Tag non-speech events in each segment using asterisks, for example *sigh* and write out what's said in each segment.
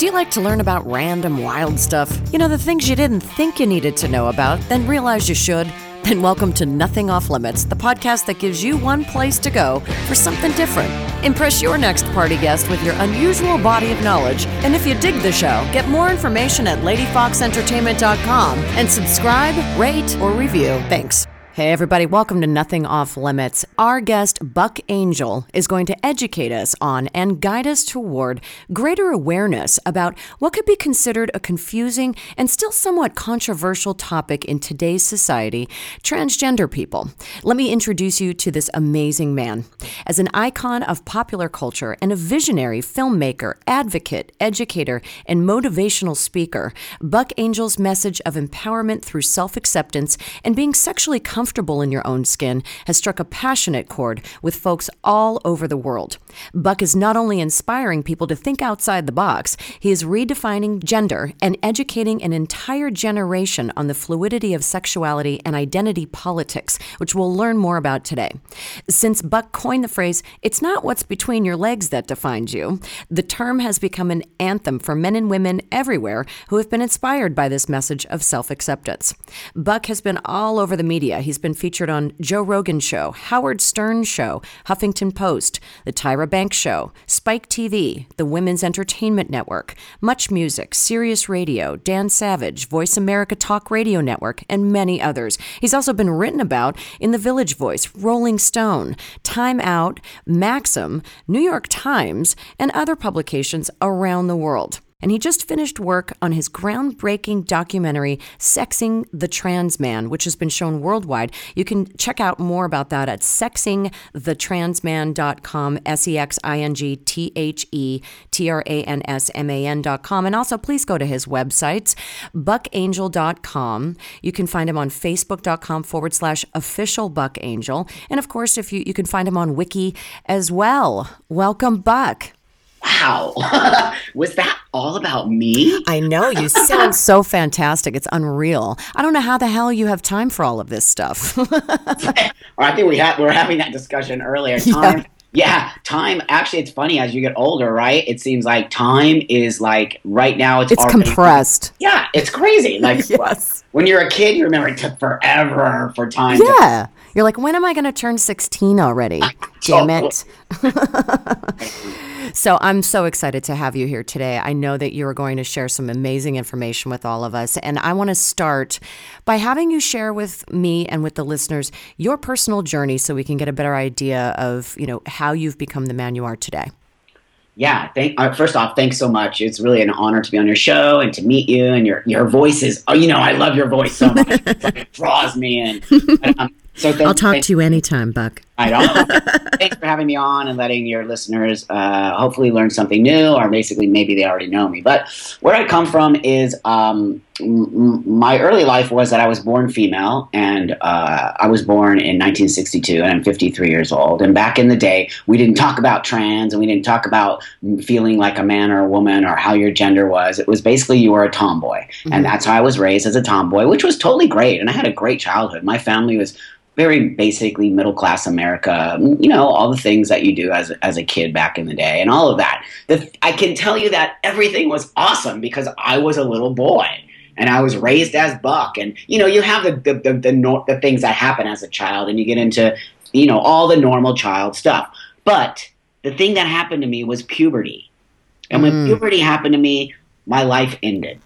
Do you like to learn about random wild stuff? You know, the things you didn't think you needed to know about, then realize you should? Then welcome to Nothing Off Limits, the podcast that gives you one place to go for something different. Impress your next party guest with your unusual body of knowledge. And if you dig the show, get more information at ladyfoxentertainment.com and subscribe, rate, or review. Thanks. Hey, everybody, welcome to Nothing Off Limits. Our guest, Buck Angel, is going to educate us on and guide us toward greater awareness about what could be considered a confusing and still somewhat controversial topic in today's society transgender people. Let me introduce you to this amazing man. As an icon of popular culture and a visionary filmmaker, advocate, educator, and motivational speaker, Buck Angel's message of empowerment through self acceptance and being sexually comfortable comfortable in your own skin has struck a passionate chord with folks all over the world. Buck is not only inspiring people to think outside the box, he is redefining gender and educating an entire generation on the fluidity of sexuality and identity politics, which we'll learn more about today. Since Buck coined the phrase, it's not what's between your legs that defines you, the term has become an anthem for men and women everywhere who have been inspired by this message of self acceptance. Buck has been all over the media. He's been featured on Joe Rogan Show, Howard Stern Show, Huffington Post, The Tyra Banks Show, Spike TV, The Women's Entertainment Network, Much Music, Sirius Radio, Dan Savage, Voice America Talk Radio Network, and many others. He's also been written about in The Village Voice, Rolling Stone, Time Out, Maxim, New York Times, and other publications around the world and he just finished work on his groundbreaking documentary, Sexing the Trans Man, which has been shown worldwide. You can check out more about that at sexingthetransman.com, S E X I N G T H E T R A N S M A N.com. And also, please go to his websites, buckangel.com. You can find him on facebook.com forward slash official Buck Angel. And of course, if you, you can find him on Wiki as well. Welcome, Buck wow, *laughs* was that all about me? I know. You sound so fantastic. It's unreal. I don't know how the hell you have time for all of this stuff. *laughs* I think we had we were having that discussion earlier. Time, yeah. yeah. time. Actually, it's funny as you get older, right? It seems like time is like right now. It's, it's already, compressed. Yeah, it's crazy. Like *laughs* yes. when you're a kid, you remember it took forever for time. Yeah. To- you're like, when am I going to turn 16 already? *laughs* Damn it. *laughs* So I'm so excited to have you here today. I know that you're going to share some amazing information with all of us. And I want to start by having you share with me and with the listeners your personal journey so we can get a better idea of, you know, how you've become the man you are today. Yeah, thank, uh, first off, thanks so much. It's really an honor to be on your show and to meet you. And your your voice is, oh, you know, I love your voice so much. *laughs* it draws me in. um, so I'll talk to you anytime, Buck. I know. Thanks for having me on and letting your listeners uh, hopefully learn something new, or basically maybe they already know me. But where I come from is um, m- my early life was that I was born female, and uh, I was born in 1962, and I'm 53 years old. And back in the day, we didn't talk about trans, and we didn't talk about feeling like a man or a woman or how your gender was. It was basically you were a tomboy, mm-hmm. and that's how I was raised as a tomboy, which was totally great. And I had a great childhood. My family was very basically middle class America, you know, all the things that you do as, as a kid back in the day and all of that. The, I can tell you that everything was awesome because I was a little boy and I was raised as Buck. And, you know, you have the, the, the, the, the things that happen as a child and you get into, you know, all the normal child stuff. But the thing that happened to me was puberty. And when mm. puberty happened to me, my life ended.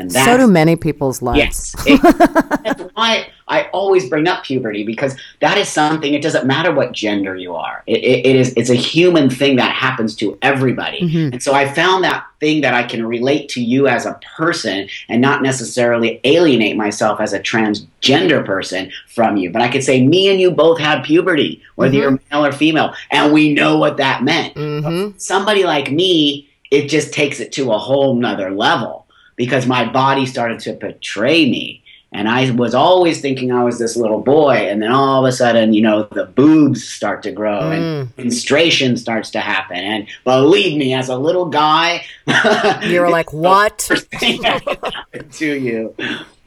And so do many people's lives. Yes. It, *laughs* that's why I always bring up puberty because that is something. It doesn't matter what gender you are. It, it, it is. It's a human thing that happens to everybody. Mm-hmm. And so I found that thing that I can relate to you as a person and not necessarily alienate myself as a transgender person from you. But I could say me and you both had puberty, whether mm-hmm. you're male or female, and we know what that meant. Mm-hmm. Somebody like me, it just takes it to a whole nother level because my body started to betray me. And I was always thinking I was this little boy, and then all of a sudden, you know, the boobs start to grow mm. and menstruation starts to happen. And believe me, as a little guy, *laughs* you were like, "What?" to you.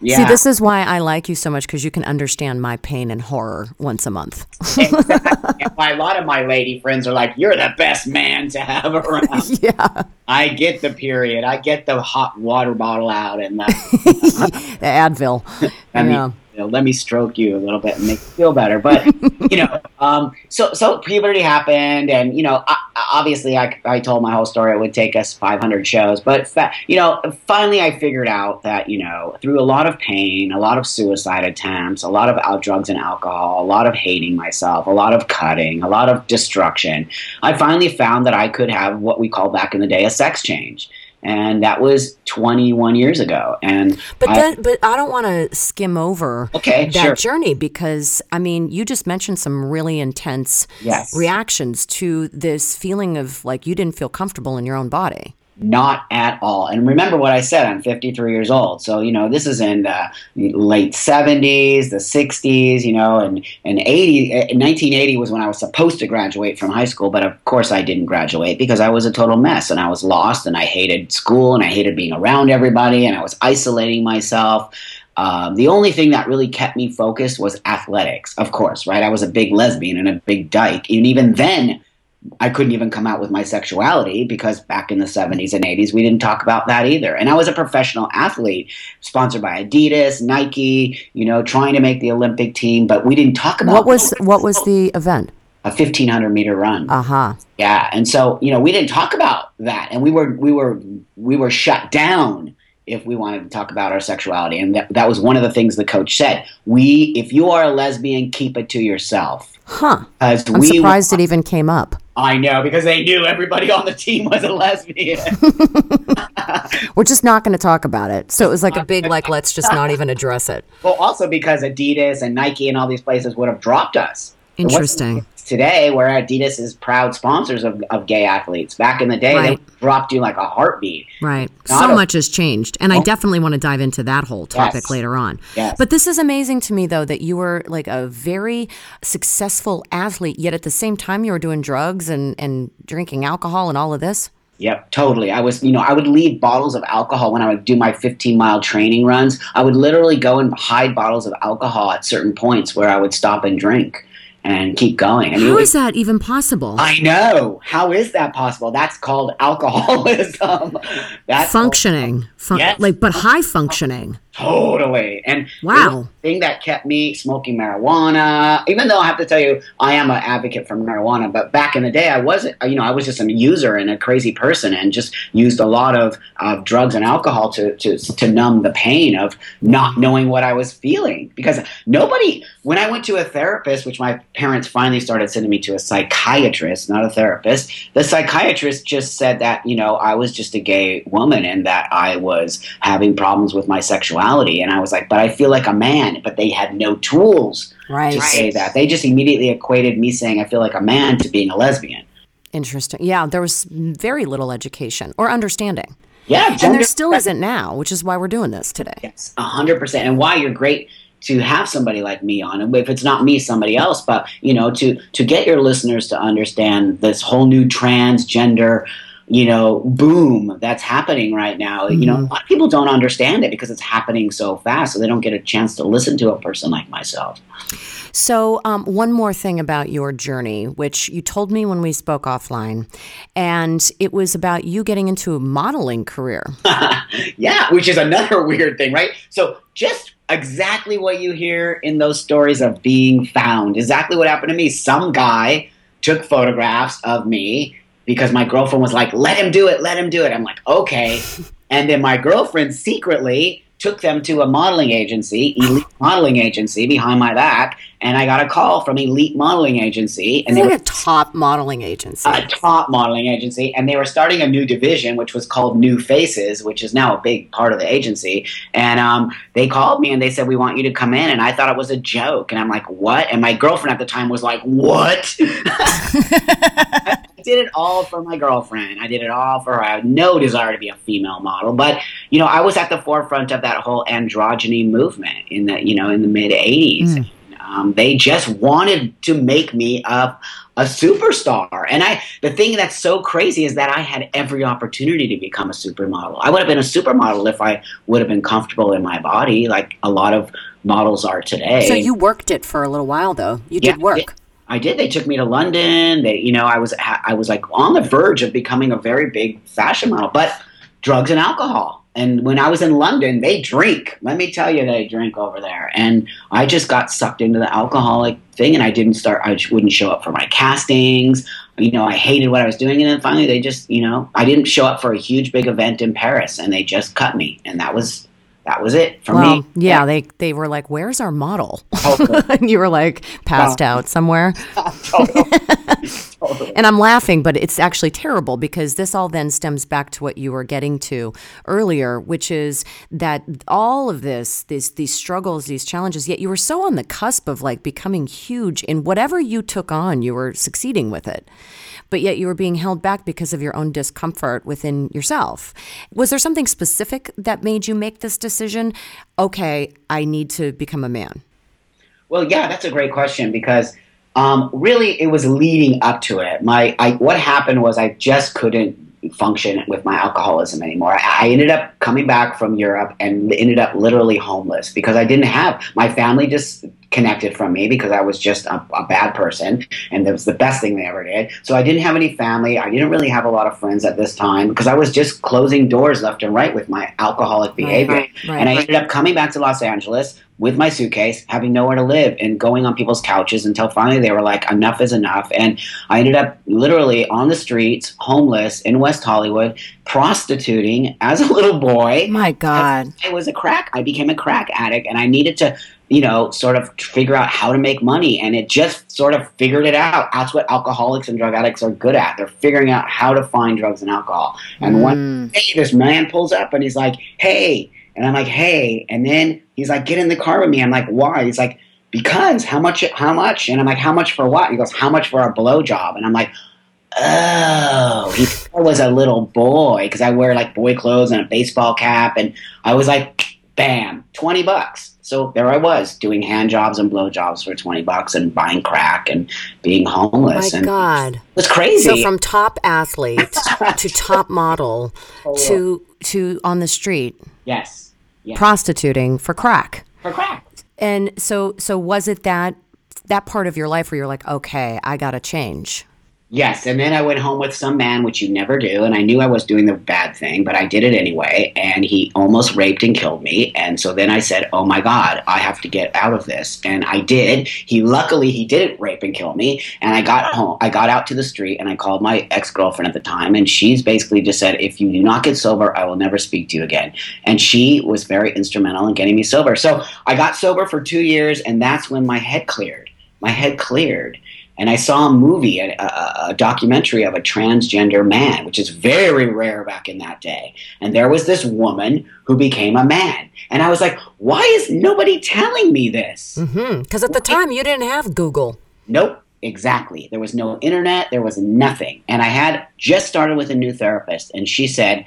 Yeah. See, this is why I like you so much because you can understand my pain and horror once a month. exactly. *laughs* A lot of my lady friends are like, "You're the best man to have around." *laughs* yeah. I get the period. I get the hot water bottle out and the, *laughs* The Advil. let yeah. You know, let me stroke you a little bit and make you feel better. But *laughs* you know, um, so so puberty happened, and you know, I, obviously, I, I told my whole story. It would take us 500 shows, but fa- you know, finally, I figured out that you know, through a lot of pain, a lot of suicide attempts, a lot of out drugs and alcohol, a lot of hating myself, a lot of cutting, a lot of destruction, I finally found that I could have what we call back in the day a sex change. And that was 21 years ago. And But I- then, but I don't want to skim over Okay, that sure. journey because I mean, you just mentioned some really intense Yes. reactions to this feeling of like you didn't feel comfortable in your own body. Not at all. And remember what I said, I'm 53 years old. So, you know, this is in the late 70s, the 60s, you know, and, and 80, uh, 1980 was when I was supposed to graduate from high school. But of course, I didn't graduate because I was a total mess and I was lost and I hated school and I hated being around everybody and I was isolating myself. Um, the only thing that really kept me focused was athletics, of course, right? I was a big lesbian and a big dyke. And even then, I couldn't even come out with my sexuality because back in the 70s and 80s, we didn't talk about that either. And I was a professional athlete, sponsored by Adidas, Nike, you know, trying to make the Olympic team, but we didn't talk about What was what was the event? a 1500 meter run. Aha. Yeah, and so you know we didn't talk about that, and we were we were we were shut down if we wanted to talk about our sexuality, and that, that was one of the things the coach said. We, if you are a lesbian, keep it to yourself. Huh. Because I'm we, surprised it even came up. I know because they knew everybody on the team was a lesbian. *laughs* We're just not going to talk about it. So it was like a big like let's just not even address it. well, also because Adidas and Nike and all these places would have dropped us. Interesting. Today, where Adidas is proud sponsors of, of gay athletes. Back in the day, Right. they dropped you like a heartbeat. Right. Not so a- much has changed. And I definitely want to dive into that whole topic Yes. later on. Yes. But this is amazing to me, though, that you were like a very successful athlete, yet at the same time, you were doing drugs and, and drinking alcohol and all of this. Yep, totally. I was, you know, I would leave bottles of alcohol when I would do my 15 mile training runs. I would literally go and hide bottles of alcohol at certain points where I would stop and drink and keep going. I mean, How is that even possible? I know. How is that possible? That's called alcoholism. *laughs* That's functioning. Fun- Yes. Like, but high functioning. Totally. And Wow. the thing that kept me smoking marijuana, even though I have to tell you, I am an advocate for marijuana, but back in the day, I wasn't, you know, I was just a user and a crazy person and just used a lot of, of drugs and alcohol to, to, to numb the pain of not knowing what I was feeling. Because nobody, when I went to a therapist, which my parents finally started sending me to a psychiatrist, not a therapist, the psychiatrist just said that, you know, I was just a gay woman and that I was having problems with my sexuality. And I was like, but I feel like a man. But they had no tools Right. to say that. They just immediately equated me saying I feel like a man to being a lesbian. Interesting. Yeah, there was very little education or understanding. Yeah, And there still isn't now, which is why we're doing this today. Yes, a hundred percent. And why you're great to have somebody like me on. And if it's not me, somebody else. But you know, to to get your listeners to understand this whole new transgender, you know, boom that's happening right now. You know, a lot of people don't understand it because it's happening so fast, so they don't get a chance to listen to a person like myself. So, um, one more thing about your journey, which you told me when we spoke offline, and it was about you getting into a modeling career. *laughs* yeah, which is another *laughs* weird thing, right? So just exactly what you hear in those stories of being found, exactly what happened to me. Some guy took photographs of me because my girlfriend was like, "Let him do it, let him do it." I'm like, "Okay." *laughs* and then my girlfriend secretly took them to a modeling agency, Elite *sighs* Modeling Agency behind my back, and I got a call from Elite Modeling Agency and It's they like were a top modeling agency. a top modeling agency, and they were starting a new division, which was called New Faces, which is now a big part of the agency. And um, they called me and they said, "We want you to come in." And I thought it was a joke, and I'm like, "What?" And my girlfriend at the time was like, "What?" *laughs* *laughs* I did it all for my girlfriend. I did it all for her. I had no desire to be a female model, but you know, I was at the forefront of that whole androgyny movement in the you know in the mid '80s. Um, they just wanted to make me a a superstar. And I, the thing that's so crazy is that I had every opportunity to become a supermodel. I would have been a supermodel if I would have been comfortable in my body, like a lot of models are today. So you worked it for a little while, though. You did yeah, work. I did. They took me to London. They, you know, I was, I was like on the verge of becoming a very big fashion model, but drugs and alcohol and when I was in London, they drink. Let me tell you, they drink over there. And I just got sucked into the alcoholic thing, and I didn't start. I wouldn't show up for my castings. You know, I hated what I was doing, and then finally, they just, you know, I didn't show up for a huge big event in Paris, and they just cut me, and that was that was it for well, me. Yeah, yeah, they they were like, "Where's our model?" Oh, *laughs* and you were like passed out somewhere. totally. *laughs* totally. And I'm laughing, but it's actually terrible because this all then stems back to what you were getting to earlier, which is that all of this, these these struggles, these challenges, yet you were so on the cusp of like becoming huge in whatever you took on, you were succeeding with it but yet you were being held back because of your own discomfort within yourself. Was there something specific that made you make this decision? Okay, I need to become a man. Well, yeah, that's a great question because um, really it was leading up to it. My I, what happened was I just couldn't function with my alcoholism anymore. I, ended up coming back from Europe and ended up literally homeless because I didn't have my family just connected from me because I was just a, a, bad person and it was the best thing they ever did. So I didn't have any family. I didn't really have a lot of friends at this time because I was just closing doors left and right with my alcoholic behavior. Right, right, right, and I ended up coming back to Los Angeles with my suitcase, having nowhere to live and going on people's couches until finally they were like, enough is enough. And I ended up literally on the streets, homeless in West Hollywood, prostituting as a little boy. My God. I was a crack. I became a crack addict and I needed to you know, sort of figure out how to make money. And it just sort of figured it out. That's what alcoholics and drug addicts are good at. They're figuring out how to find drugs and alcohol. And mm. one day this man pulls up and he's like, hey. And I'm like, hey. And then he's like, get in the car with me. I'm like, why? He's like, because how much? How much? And I'm like, how much for what? He goes, how much for a blowjob? And I'm like, oh, he was a little boy because I wear like boy clothes and a baseball cap. And I was like, bam, 20 bucks. So there I was doing hand jobs and blow jobs for 20 bucks and buying crack and being homeless. My and God. It was crazy. So from top athlete *laughs* to top model oh, to to on the street. Yes. yes. Prostituting for crack. For crack. And so so was it that that part of your life where you're like, okay, I got to change? Yes, and then I went home with some man, which you never do, and I knew I was doing the bad thing, but I did it anyway, and he almost raped and killed me, and so then I said, "Oh my God, I have to get out of this," and I did. He luckily he didn't rape and kill me, and I got home. I got out to the street, and I called my ex girlfriend at the time, and she's basically just said, "If you do not get sober, I will never speak to you again," and she was very instrumental in getting me sober. So I got sober for two years, and that's when my head cleared. My head cleared and I saw a movie, a, a, a, documentary of a transgender man, which is very rare back in that day. And there was this woman who became a man. And I was like, why is nobody telling me this? Because mm-hmm. at the time, you didn't have Google. Nope, exactly. There was no internet, there was nothing. And I had just started with a new therapist, and she said,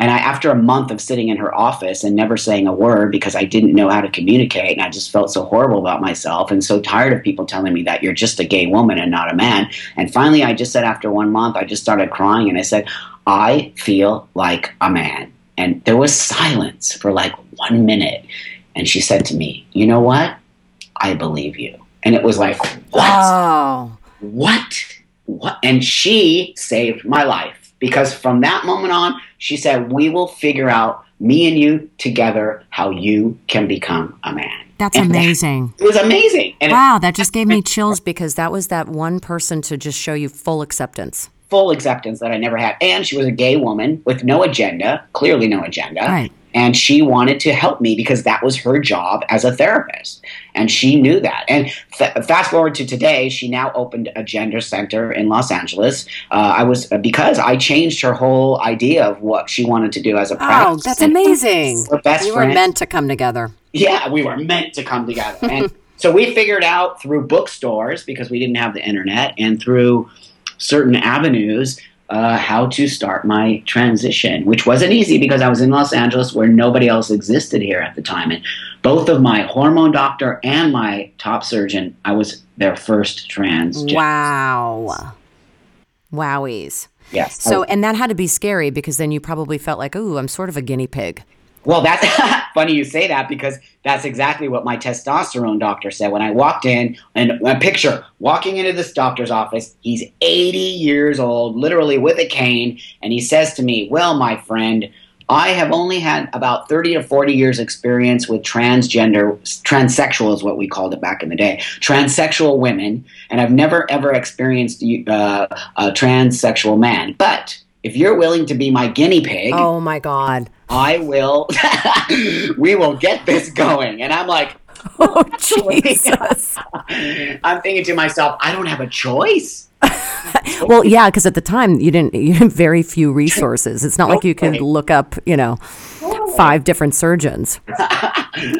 and I, after a month of sitting in her office and never saying a word because I didn't know how to communicate, and I just felt so horrible about myself and so tired of people telling me that you're just a gay woman and not a man. And finally, I just said, after one month, I just started crying and I said, I feel like a man. And there was silence for like one minute. And she said to me, You know what? I believe you. And it was like, What? Oh. What? What? And she saved my life because from that moment on, she said, We will figure out, me and you together, how you can become a man. That's and amazing. That, it was amazing. And wow, that just gave me chills because that was that one person to just show you full acceptance. Full acceptance that I never had. And she was a gay woman with no agenda, clearly no agenda. Right and she wanted to help me because that was her job as a therapist. And she knew that. And fast forward to today she now opened a gender center in los angeles. Uh, i was because i changed her whole idea of what she wanted to do as a practice oh that's amazing. we best you were meant to come together. Yeah we were meant to come together. And *laughs* so we figured out through bookstores because we didn't have the internet and through certain avenues uh, how to start my transition, which wasn't easy because I was in Los Angeles where nobody else existed here at the time. And both of my hormone doctor and my top surgeon, I was their first trans. Wow. Wowies. Yes. So, and that had to be scary because then you probably felt like, oh, I'm sort of a guinea pig. Well, that's *laughs* funny you say that because that's exactly what my testosterone doctor said when I walked in. And a picture walking into this doctor's office, he's 80 years old, literally with a cane, and he says to me, Well, my friend, I have only had about 30 to 40 years experience with transgender, transsexual is what we called it back in the day, transsexual women, and I've never ever experienced uh, a transsexual man. But if you're willing to be my guinea pig, oh my God, I will, *laughs* we will get this going. And I'm like, *laughs* oh, Jesus. *laughs* I'm thinking to myself, I don't have a choice. *laughs* well, yeah, because at the time you didn't, you had very few *laughs* resources. It's not like you could look up, you know, five different surgeons. *laughs*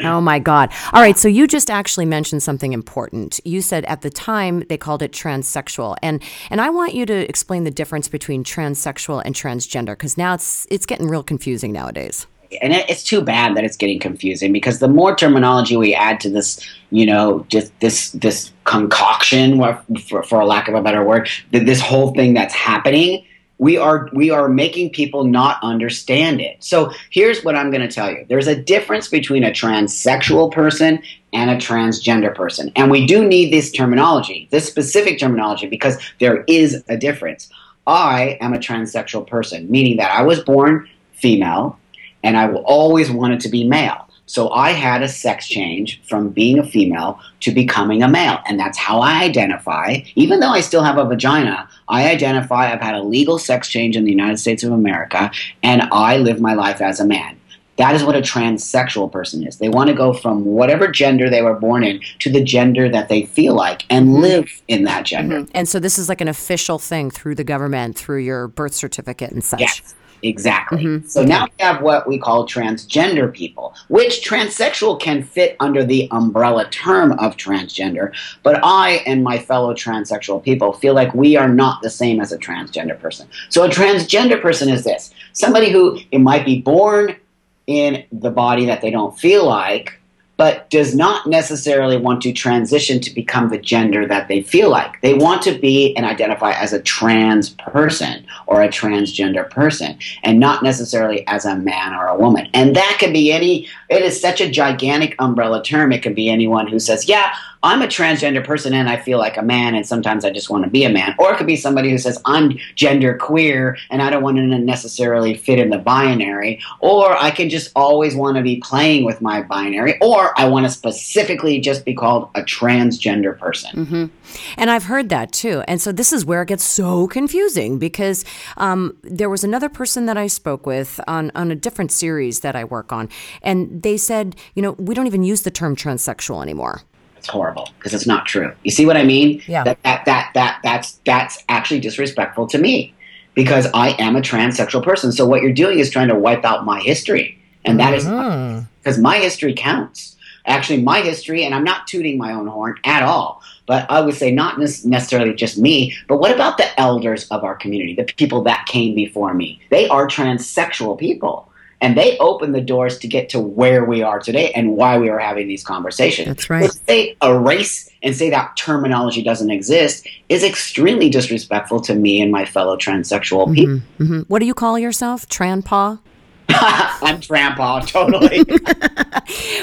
oh my God. All right. So you just actually mentioned something important. You said at the time they called it transsexual. And and I want you to explain the difference between transsexual and transgender because now it's it's getting real confusing nowadays and it's too bad that it's getting confusing because the more terminology we add to this, you know, just this this concoction, for, for lack of a better word, this whole thing that's happening, we are we are making people not understand it. So here's what I'm going to tell you: there's a difference between a transsexual person and a transgender person, and we do need this terminology, this specific terminology, because there is a difference. I am a transsexual person, meaning that I was born female and I will always want it to be male. So I had a sex change from being a female to becoming a male, and that's how I identify. Even though I still have a vagina, I identify I've had a legal sex change in the United States of America, and I live my life as a man. That is what a transsexual person is. They want to go from whatever gender they were born in to the gender that they feel like and mm-hmm. live in that gender. Mm-hmm. And so this is like an official thing through the government, through your birth certificate and such. Yes. Exactly. Mm-hmm. So now we have what we call transgender people, which transsexual can fit under the umbrella term of transgender. But I and my fellow transsexual people feel like we are not the same as a transgender person. So a transgender person is this somebody who it might be born in the body that they don't feel like, but does not necessarily want to transition to become the gender that they feel like. They want to be and identify as a trans person or a transgender person and not necessarily as a man or a woman. And that can be any, it is such a gigantic umbrella term. It can be anyone who says, yeah, I'm a transgender person and I feel like a man and sometimes I just want to be a man. Or it could be somebody who says I'm gender queer and I don't want to necessarily fit in the binary. Or I can just always want to be playing with my binary. Or I want to specifically just be called a transgender person. Mm-hmm. And I've heard that too. And so this is where it gets so confusing because um, there was another person that I spoke with on, on a different series that I work on. And they said, you know, we don't even use the term transsexual anymore it's horrible because it's not true. You see what I mean? Yeah. That, that that that that's that's actually disrespectful to me because I am a transsexual person. So what you're doing is trying to wipe out my history, and that mm-hmm. is because my history counts. Actually, my history, and I'm not tooting my own horn at all, but I would say not necessarily just me, but what about the elders of our community, the people that came before me? They are transsexual people and they opened the doors to get to where we are today and why we are having these conversations. That's right. To say erase and say that terminology doesn't exist is extremely disrespectful to me and my fellow transsexual mm-hmm, people. Mm-hmm. What do you call yourself? Tranpa? *laughs* I'm TranPa, totally.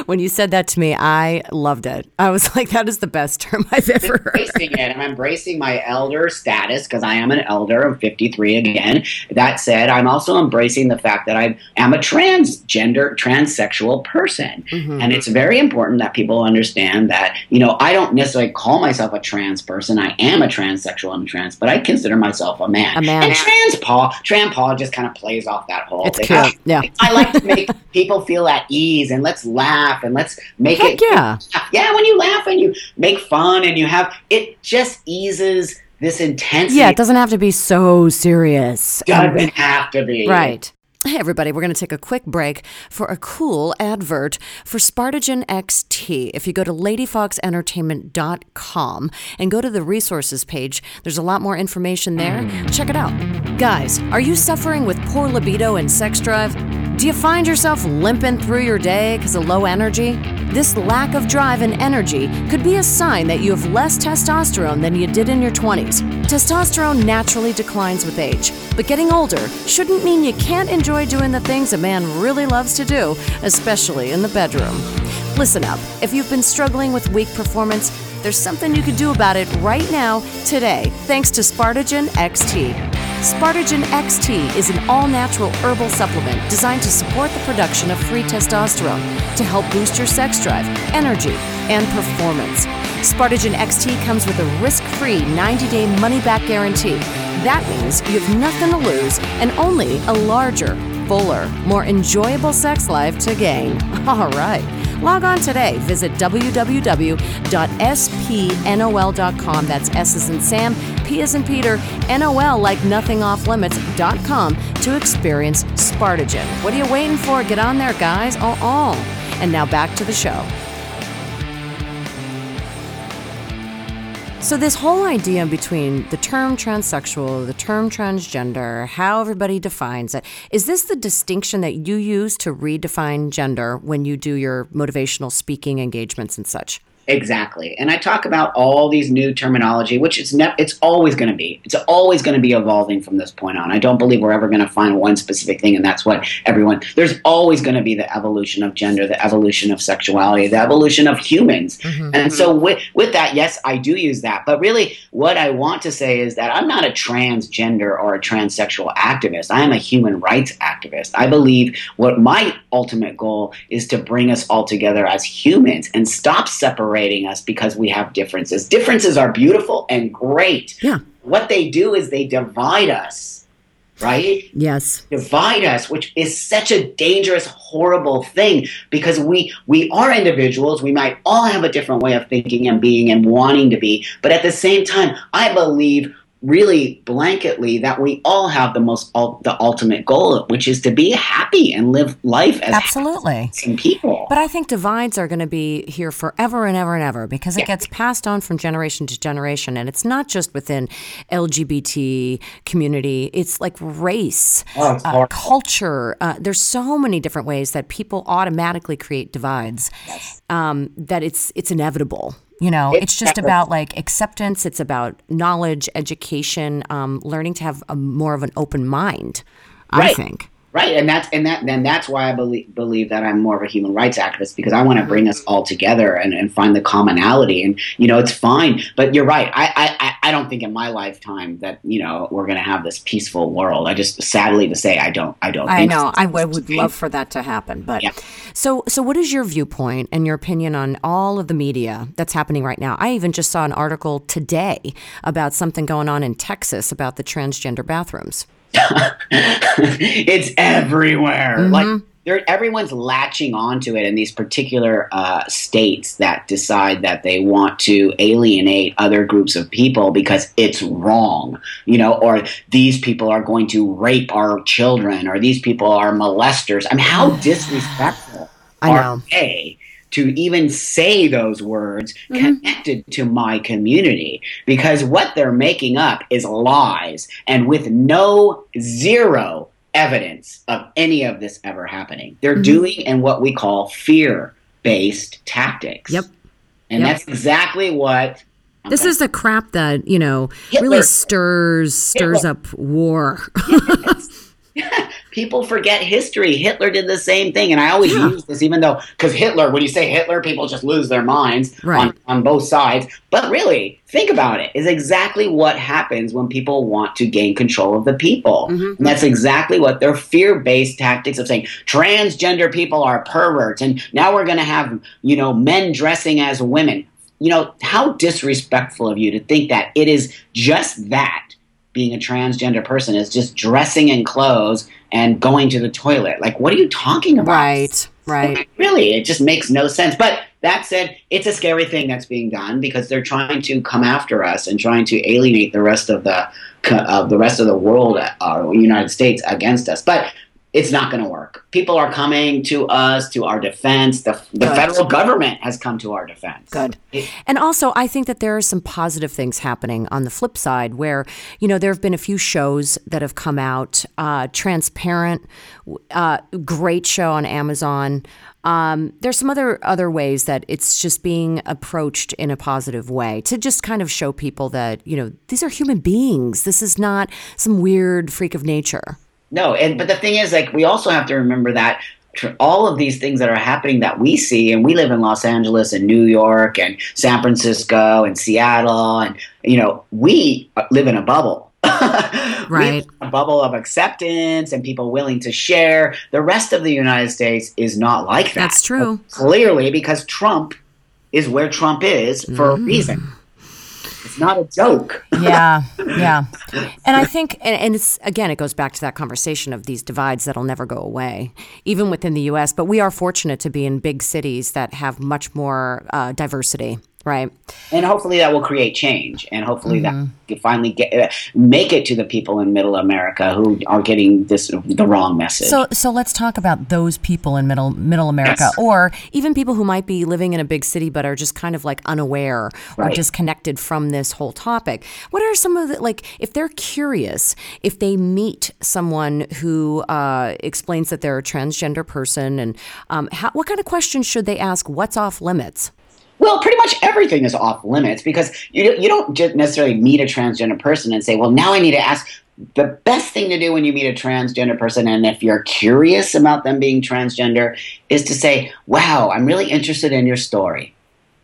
*laughs* when you said that to me, I loved it. I was like, that is the best term *laughs* I've ever heard. Embracing it. I'm embracing my elder status because I am an elder of 53 again. That said, I'm also embracing the fact that I am a transgender, transsexual person. Mm-hmm. And it's very important that people understand that, you know, I don't necessarily call myself a trans person. I am a transsexual and trans, but I consider myself a man. A man. And TranPa, trans Paul just kind of plays off that whole it's thing. Cute. Yeah. I like to make *laughs* people feel at ease and let's laugh and let's make Heck it. Yeah. Yeah. When you laugh and you make fun and you have, it just eases this intensity. Yeah. It doesn't have to be so serious. Doesn't have to be. Right. Hey, everybody, we're going to take a quick break for a cool advert for Spartagen XT. If you go to ladyfoxentertainment.com and go to the resources page, there's a lot more information there. Check it out. Guys, are you suffering with poor libido and sex drive? Do you find yourself limping through your day because of low energy? This lack of drive and energy could be a sign that you have less testosterone than you did in your 20s. Testosterone naturally declines with age, but getting older shouldn't mean you can't enjoy doing the things a man really loves to do, especially in the bedroom. Listen up. If you've been struggling with weak performance, there's something you can do about it right now, today, thanks to Spartagen XT. Spartagen XT is an all natural herbal supplement designed to support the production of free testosterone to help boost your sex drive, energy, and performance. Spartagen XT comes with a risk free 90 day money back guarantee. That means you have nothing to lose and only a larger, fuller, more enjoyable sex life to gain. *laughs* All right. Log on today. Visit www.spnol.com. That's S as in Sam, P as in Peter, NOL like nothing off limits.com to experience Spartagen. What are you waiting for? Get on there, guys. Oh, oh. And now back to the show. So, this whole idea between the term transsexual, the term transgender, how everybody defines it, is this the distinction that you use to redefine gender when you do your motivational speaking engagements and such? Exactly. And I talk about all these new terminology, which is ne- it's always going to be. It's always going to be evolving from this point on. I don't believe we're ever going to find one specific thing and that's what everyone There's always going to be the evolution of gender, the evolution of sexuality, the evolution of humans. Mm-hmm. And so with with that, yes, I do use that. But really what I want to say is that I'm not a transgender or a transsexual activist. I am a human rights activist. I believe what my ultimate goal is to bring us all together as humans and stop separating separating us because we have differences. Differences are beautiful and great. Yeah. What they do is they divide us, right? Yes. Divide us, which is such a dangerous, horrible thing because we we are individuals. We might all have a different way of thinking and being and wanting to be, but at the same time, I believe really blanketly that we all have the most the ultimate goal which is to be happy and live life as absolutely people but i think divides are going to be here forever and ever and ever because it yeah. gets passed on from generation to generation and it's not just within lgbt community it's like race oh, uh, culture uh, there's so many different ways that people automatically create divides yes. um, that it's it's inevitable you know, it's, it's just about like acceptance. It's about knowledge, education, um, learning to have a, more of an open mind. Right. I think. Right, and that's and that and that's why I believe believe that I'm more of a human rights activist because I want to bring us all together and, and find the commonality. And you know, it's fine, but you're right. I I, I don't think in my lifetime that you know we're going to have this peaceful world. I just sadly to say I don't I don't. I know. So. I would love for that to happen, but yeah. so so what is your viewpoint and your opinion on all of the media that's happening right now? I even just saw an article today about something going on in Texas about the transgender bathrooms. *laughs* it's everywhere. Mm-hmm. Like everyone's latching onto it in these particular uh, states that decide that they want to alienate other groups of people because it's wrong, you know, or these people are going to rape our children, or these people are molesters. I mean, how *sighs* disrespectful I know. are they? To even say those words mm-hmm. connected to my community because what they're making up is lies and with no zero evidence of any of this ever happening. They're mm-hmm. doing in what we call fear based tactics. Yep. And yep. that's exactly what this is the crap that you know Hitler. really stirs stirs Hitler. up war. *laughs* *laughs* people forget history. Hitler did the same thing, and I always yeah. use this, even though because Hitler, when you say Hitler, people just lose their minds right. on, on both sides. But really, think about it. Is exactly what happens when people want to gain control of the people, mm-hmm. and that's exactly what their fear-based tactics of saying transgender people are perverts, and now we're going to have you know men dressing as women. You know how disrespectful of you to think that it is just that being a transgender person is just dressing in clothes and going to the toilet. Like, what are you talking about? Right, right. really, it just makes no sense. But that said, it's a scary thing that's being done because they're trying to come after us and trying to alienate the rest of the uh, the rest of the world, uh, United States, against us. But it's not going to work. People are coming to us, to our defense. The, the federal government has come to our defense. Good. and also, I think that there are some positive things happening on the flip side where, you know, there have been a few shows that have come out. Uh, Transparent, uh, great show on Amazon. Um, there's some other other ways that it's just being approached in a positive way to just kind of show people that you know these are human beings. This is not some weird freak of nature. No, and but the thing is, like, we also have to remember that all of these things that are happening that we see, and we live in Los Angeles and New York and San Francisco and Seattle, and you know, we live in a bubble. *laughs* right. a bubble of acceptance and people willing to share. The rest of the United States is not like that. That's true. Clearly, because Trump is where Trump is for mm. a reason. It's not a joke. yeah, yeah. *laughs* And I think, and, and, it's again, it goes back to that conversation of these divides that'll never go away, even within the U.S. But we are fortunate to be in big cities that have much more uh, diversity Right. And hopefully that will create change, and hopefully mm-hmm. that finally get uh, make it to the people in Middle America who are getting this the wrong message. So, so let's talk about those people in Middle Middle America, yes. or even people who might be living in a big city but are just kind of like unaware right. or disconnected from this whole topic. What are some of the like if they're curious, if they meet someone who uh, explains that they're a transgender person, and um, how, what kind of questions should they ask? What's off limits? Well, pretty much everything is off limits because you you don't just necessarily meet a transgender person and say, "Well, now I need to ask." The best thing to do when you meet a transgender person, and if you're curious about them being transgender, is to say, "Wow, I'm really interested in your story,"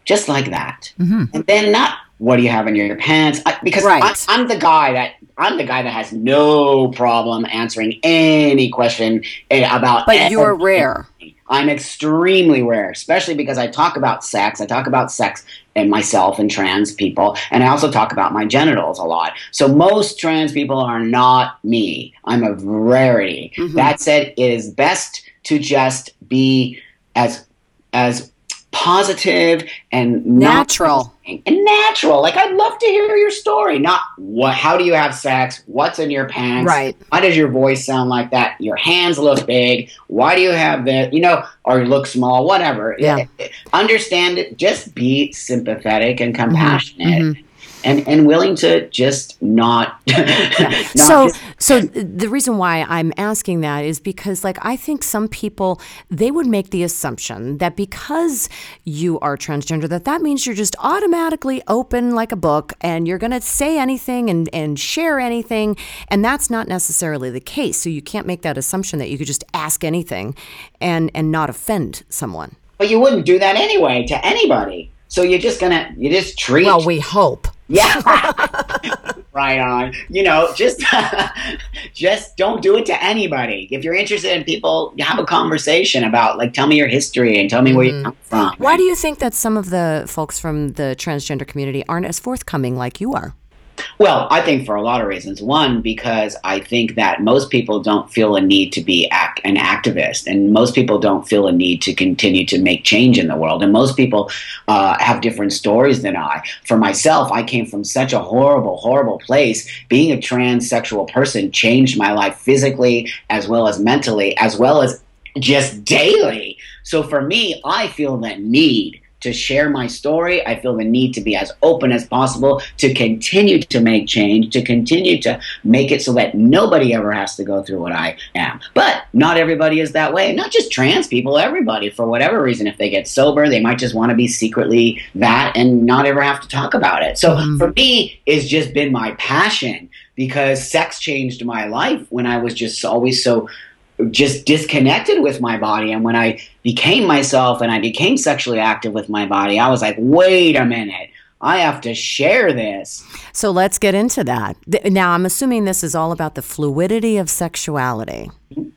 just like that, mm-hmm. and then not what do you have in your pants? I, because right. I, I'm the guy that I'm the guy that has no problem answering any question about. But you're rare. I'm extremely rare, especially because I talk about sex. I talk about sex and myself and trans people, and I also talk about my genitals a lot. So most trans people are not me. I'm a rarity. Mm-hmm. That said, it is best to just be as as positive and natural and natural. Like I'd love to hear your story. Not what how do you have sex? What's in your pants? Right. Why does your voice sound like that? Your hands look big. Why do you have that? You know, or look small, whatever. Yeah. Understand it. Just be sympathetic and mm-hmm. compassionate. Mm-hmm and and willing to just not, *laughs* not so just, so the reason why i'm asking that is because like i think some people they would make the assumption that because you are transgender that that means you're just automatically open like a book and you're going to say anything and and share anything and that's not necessarily the case. So you can't make that assumption that you could just ask anything and and not offend someone. But you wouldn't do that anyway to anybody. So you're just gonna you just treat well we hope yeah. right on. You know, just *laughs* just don't do it to anybody. If you're interested in people, have a conversation about like tell me your history and tell me where mm-hmm. you come from. Why do you think that some of the folks from the transgender community aren't as forthcoming like you are? Well, I think for a lot of reasons. One, because I think that most people don't feel a need to be act- an activist, and most people don't feel a need to continue to make change in the world. And most people uh, have different stories than I. For myself, I came from such a horrible, horrible place. Being a transsexual person changed my life physically as well as mentally, as well as just daily. So for me, I feel that need to share my story. I feel the need to be as open as possible, to continue to make change, to continue to make it so that nobody ever has to go through what I am. But not everybody is that way. Not just trans people, everybody, for whatever reason. If they get sober, they might just want to be secretly that and not ever have to talk about it. So mm-hmm. for me, it's just been my passion because sex changed my life when I was just always so just disconnected with my body. And when I became myself and I became sexually active with my body, I was like, wait a minute. I have to share this. So let's get into that. Now, I'm assuming this is all about the fluidity of sexuality.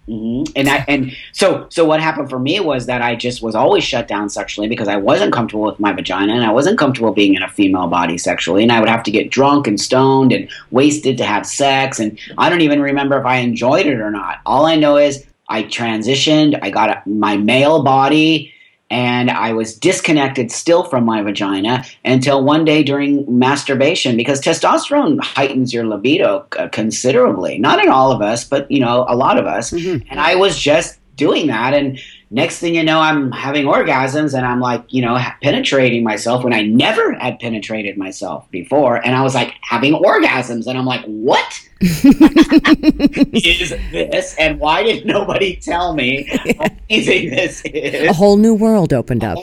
Mm-hmm. And I, and so so what happened for me was that I just was always shut down sexually because I wasn't comfortable with my vagina and I wasn't comfortable being in a female body sexually and I would have to get drunk and stoned and wasted to have sex and I don't even remember if I enjoyed it or not. All I know is I transitioned, I got my male body and I was disconnected still from my vagina until one day during masturbation because testosterone heightens your libido uh, considerably. Not in all of us, but you know, a lot of us. Mm-hmm. And I was just doing that and next thing you know i'm having orgasms and i'm like you know penetrating myself when i never had penetrated myself before. And i was like having orgasms and i'm like what is this? And why did nobody tell me how amazing this is? A whole new world opened up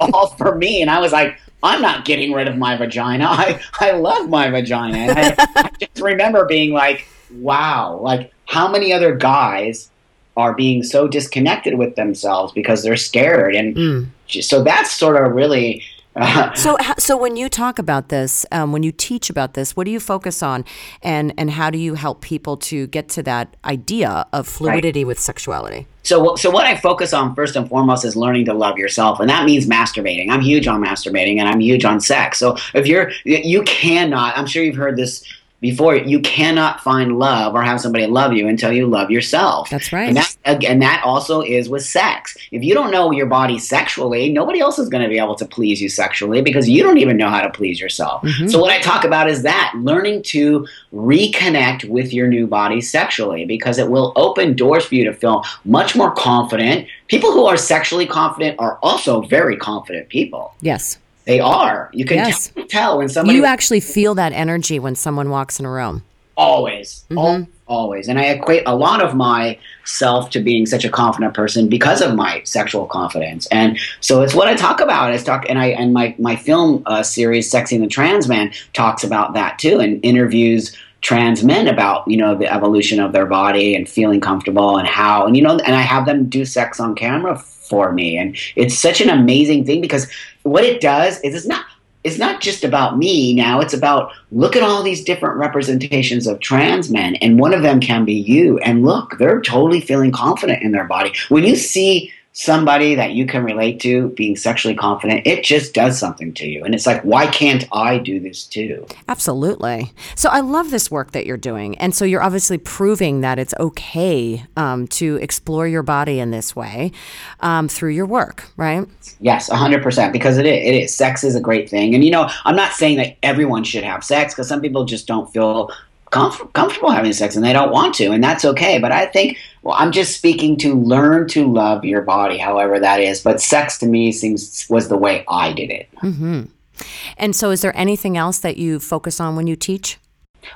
all for me. And i was like I'm not getting rid of my vagina. I, I love my vagina. And I, I just remember being like, wow, like how many other guys are being so disconnected with themselves because they're scared and mm. so that's sort of really uh, so so when you talk about this um, when you teach about this what do you focus on and and how do you help people to get to that idea of fluidity right. with sexuality so, so what I focus on first and foremost is learning to love yourself, and that means masturbating. I'm huge on masturbating, and I'm huge on sex. So, if you're, you cannot. I'm sure you've heard this before you cannot find love or have somebody love you until you love yourself. That's right. And that, and that also is with sex. If you don't know your body sexually, nobody else is going to be able to please you sexually because you don't even know how to please yourself. Mm-hmm. So what I talk about is that learning to reconnect with your new body sexually because it will open doors for you to feel much more confident. People who are sexually confident are also very confident people. Yes. They are. You can yes. tell when somebody. You actually feel that energy when someone walks in a room. Always. Mm-hmm. always. And I equate a lot of myself to being such a confident person because of my sexual confidence. And so it's what I talk about. I talk, and I and my my film uh, series, "Sexing the Trans Man," talks about that too, and interviews trans men about you know the evolution of their body and feeling comfortable and how and you know and I have them do sex on camera for me. And it's such an amazing thing because what it does is it's not it's not just about me now. It's about look at all these different representations of trans men and one of them can be you. And look they're totally feeling confident in their body. When you see somebody that you can relate to being sexually confident, it just does something to you. And it's like, why can't I do this too? Absolutely. So I love this work that you're doing. And so you're obviously proving that it's okay um, to explore your body in this way um, through your work, right? Yes, 100%. Because it is, it is. Sex is a great thing. And, you know, I'm not saying that everyone should have sex because some people just don't feel comf- comfortable having sex and they don't want to, and that's okay. But I think, well, I'm just speaking to learn to love your body, however that is. But sex to me seems was the way I did it. Mm-hmm. And so, is there anything else that you focus on when you teach?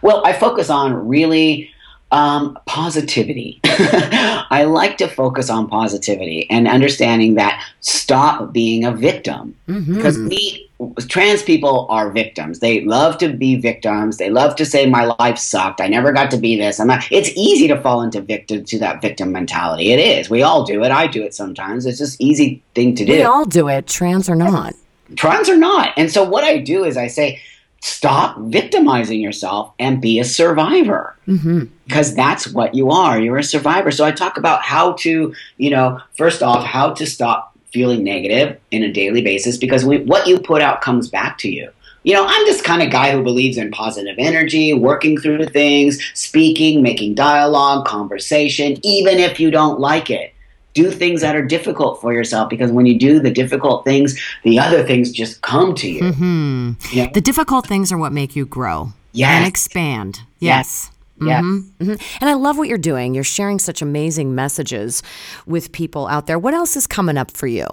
Well, I focus on really um, positivity. *laughs* I like to focus on positivity and understanding that stop being a victim. Because mm-hmm. we trans people are victims. They love to be victims. They love to say my life sucked. I never got to be this. I'm not. It's easy to fall into victim to that victim mentality. It is. We all do it. I do it sometimes. It's just easy thing to do. We all do it. Trans or not. Trans or not. And so what I do is I say stop victimizing yourself and be a survivor mm-hmm. because that's what you are you're a survivor so i talk about how to you know first off how to stop feeling negative in a daily basis because we, what you put out comes back to you you know i'm this kind of guy who believes in positive energy working through things speaking making dialogue conversation even if you don't like it do things that are difficult for yourself because when you do the difficult things, the other things just come to you. Mm-hmm. you know? The difficult things are what make you grow yes. and expand. Yes. yes. Mm-hmm. Mm-hmm. And I love what you're doing. You're sharing such amazing messages with people out there. What else is coming up for you?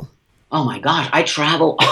Oh my gosh, I travel. *laughs*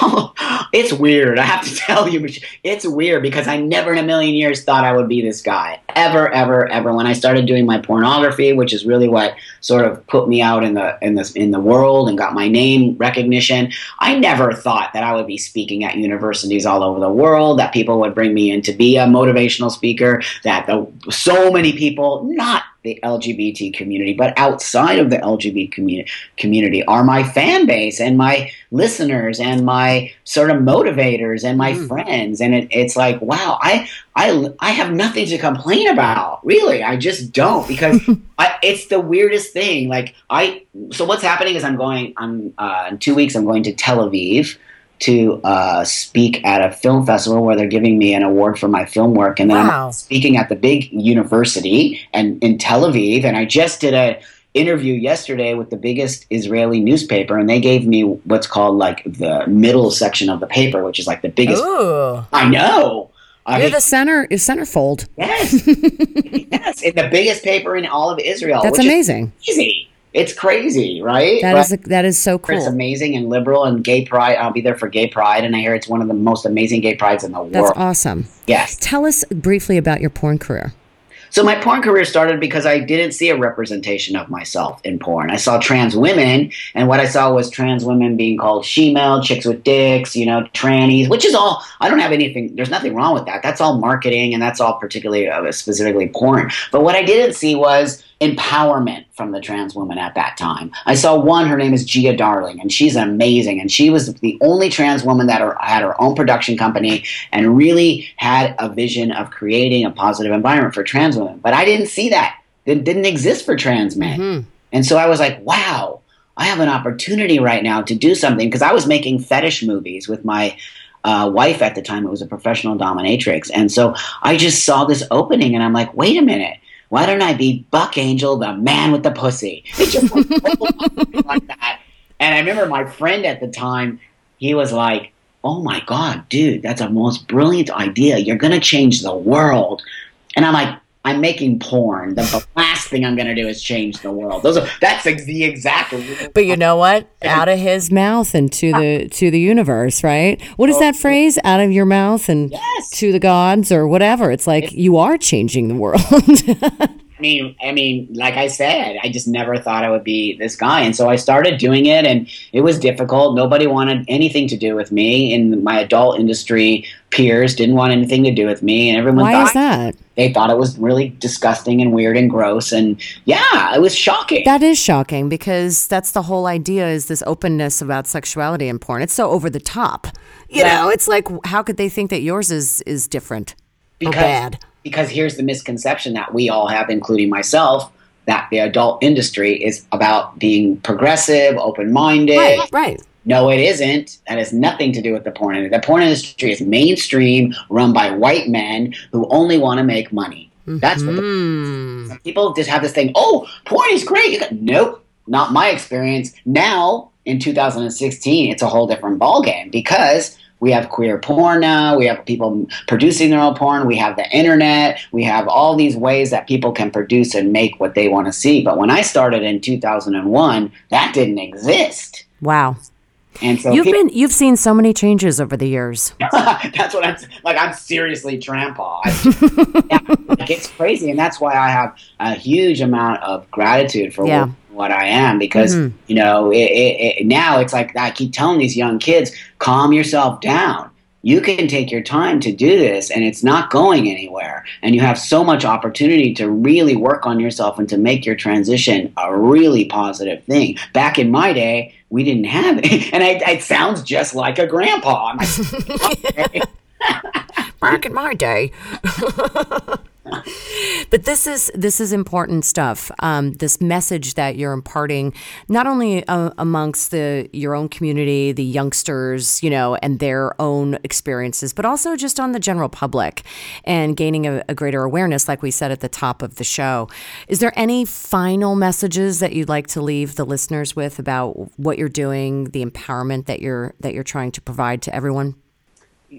it's weird. I have to *laughs* tell you, it's weird because I never in a million years thought I would be this guy. Ever, ever, ever. When I started doing my pornography, which is really what sort of put me out in the in the in the world and got my name recognition, I never thought that I would be speaking at universities all over the world. That people would bring me in to be a motivational speaker. That the, so many people, not the LGBT community, but outside of the LGBT community, community are my fan base and my listeners and my sort of motivators and my mm. friends. And it, it's like, wow, I, I, I have nothing to complain about. Really, I just don't because *laughs* I, it's the weirdest thing. Like I, so what's happening is I'm going. I'm uh, in two weeks. I'm going to Tel Aviv to uh, speak at a film festival where they're giving me an award for my film work, and then wow. I'm speaking at the big university and in Tel Aviv. And I just did a interview yesterday with the biggest Israeli newspaper, and they gave me what's called like the middle section of the paper, which is like the biggest. Ooh. I know. I You're mean, the center is centerfold. yes, *laughs* yes, in the biggest paper in all of Israel. That's which is amazing. It's crazy, right? That But- is that is so It's cool. amazing and liberal and gay pride. I'll be there for gay pride, and I hear it's one of the most amazing gay prides in the That's world. That's awesome. Yes. Tell us briefly about your porn career. So my porn career started because I didn't see a representation of myself in porn. I saw trans women, and what I saw was trans women being called shemale, chicks with dicks, you know, trannies, which is all. I don't have anything. There's nothing wrong with that. That's all marketing, and that's all particularly uh, specifically porn. But what I didn't see was empowerment from the trans woman at that time. I saw one. Her name is Gia Darling, and she's amazing. And she was the only trans woman that are, had her own production company and really had a vision of creating a positive environment for trans women. But I didn't see that. It didn't exist for trans men. Mhm. And so I was like, wow, I have an opportunity right now to do something because I was making fetish movies with my uh, wife at the time. It was a professional dominatrix. And so I just saw this opening and I'm like, wait a minute. Why don't I be Buck Angel, the man with the pussy? It just *laughs* like that. And I remember my friend at the time, he was like, oh my God, dude, that's a most brilliant idea. You're going to change the world. And I'm like, I'm making porn. The, last thing I'm going to do is change the world. Those are, that's ex- the exact. But you know what? *laughs* Out of his mouth and to the to the universe, right? What Oh. that phrase? Out of your mouth and Yes. to the gods or whatever. It's like you are changing the world. *laughs* I mean, I mean, like I said, I just never thought I would be this guy, and so I started doing it, and it was difficult. Nobody wanted anything to do with me, and my adult industry peers didn't want anything to do with me, and everyone Why thought is that? they thought it was really disgusting and weird and gross, and yeah, it was shocking. That is shocking because that's the whole idea is this openness about sexuality in porn. It's so over the top. You Yeah. know, it's like how could they think that yours is is different or bad? Because here's the misconception that we all have, including myself, that the adult industry is about being progressive, open-minded. Right, right. No, it isn't. That has nothing to do with the porn industry. The porn industry is mainstream, run by white men who only want to make money. That's what the, Mm. people just have this thing. Oh, porn is great. You got, nope, not my experience. Now in 2016, it's a whole different ballgame because we have queer porn now. We have people producing their own porn. We have the internet. We have all these ways that people can produce and make what they want to see. But when I started in 2001, that didn't exist. Wow. And so You've people- been you've seen so many changes over the years. *laughs* that's what I'm like. I'm seriously grandpa. I, *laughs* yeah, like, it's crazy, and that's why I have a huge amount of gratitude for Yeah. What I am because Mhm. you know it, it, it, now it's like I keep telling these young kids, calm yourself down. You can take your time to do this, and it's not going anywhere. And you have so much opportunity to really work on yourself and to make your transition a really positive thing. Back in my day, we didn't have it, *laughs* and I, it sounds just like a grandpa. *laughs* Back in my day. *laughs* *laughs* but this is this is important stuff. Um, this message that you're imparting, not only uh, amongst the your own community, the youngsters, you know, and their own experiences, but also just on the general public, and gaining a, a greater awareness, like we said at the top of the show. Is there any final messages that you'd like to leave the listeners with about what you're doing, the empowerment that you're that you're trying to provide to everyone?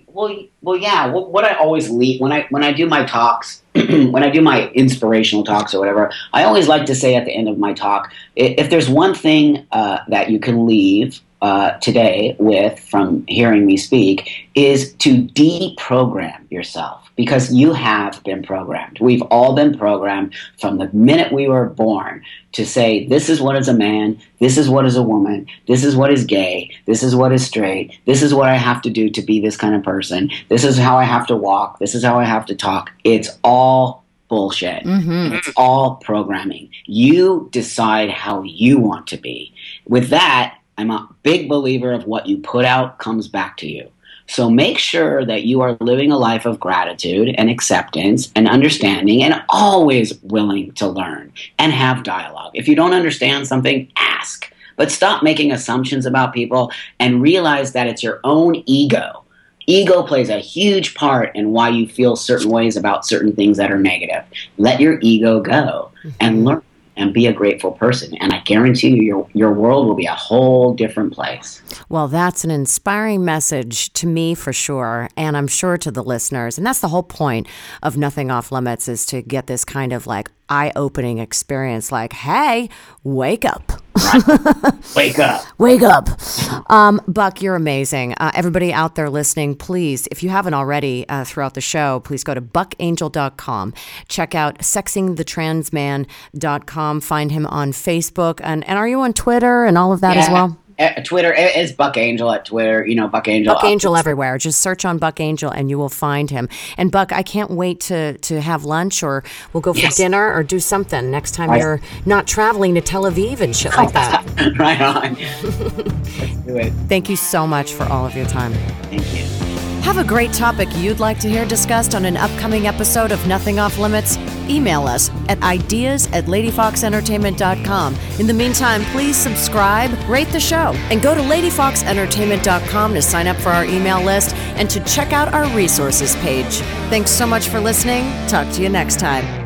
Well, well, yeah. What, what I always leave when I when I do my talks, *clears throat* when I do my inspirational talks or whatever, I always like to say at the end of my talk, if there's one thing uh, that you can leave uh, today with from hearing me speak, is to deprogram yourself because you have been programmed. We've all been programmed from the minute we were born to say this is what is a man, this is what is a woman, this is what is gay, this is what is straight, this is what I have to do to be this kind of person, this is how I have to walk, this is how I have to talk. It's all bullshit. Mm-hmm. It's all programming. You decide how you want to be. With that, I'm a big believer of what you put out comes back to you. So make sure that you are living a life of gratitude and acceptance and understanding and always willing to learn and have dialogue. If you don't understand something, ask. But stop making assumptions about people and realize that it's your own ego. Ego plays a huge part in why you feel certain ways about certain things that are negative. Let your ego go and mm-hmm. learn and be a grateful person. And I guarantee you, your, your world will be a whole different place. Well, that's an inspiring message to me for sure, and I'm sure to the listeners. And that's the whole point of Nothing Off Limits is to get this kind of like eye opening experience like, hey, wake up. *laughs* wake up. Wake up. Um, Buck, you're amazing. Uh, everybody out there listening, please, if you haven't already uh, throughout the show, please go to buckangel.com. Check out sexingthetransman.com. Find him on Facebook. And, and are you on Twitter and all of that yeah. as well? Uh, Twitter is Buck Angel at Twitter. You know, Buck Angel. Buck Angel everywhere. Just search on Buck Angel and you will find him. And Buck, I can't wait to to have lunch or we'll go for yes. dinner or do something next time right. you're not traveling to Tel Aviv and shit like that. *laughs* right on. *laughs* Let's do it. Thank you so much for all of your time. Thank you. Have a great topic you'd like to hear discussed on an upcoming episode of Nothing Off Limits? Email us at ideas at ladyfoxentertainment.com. In the meantime, please subscribe, rate the show, and go to ladyfoxentertainment.com to sign up for our email list and to check out our resources page. Thanks so much for listening. Talk to you next time.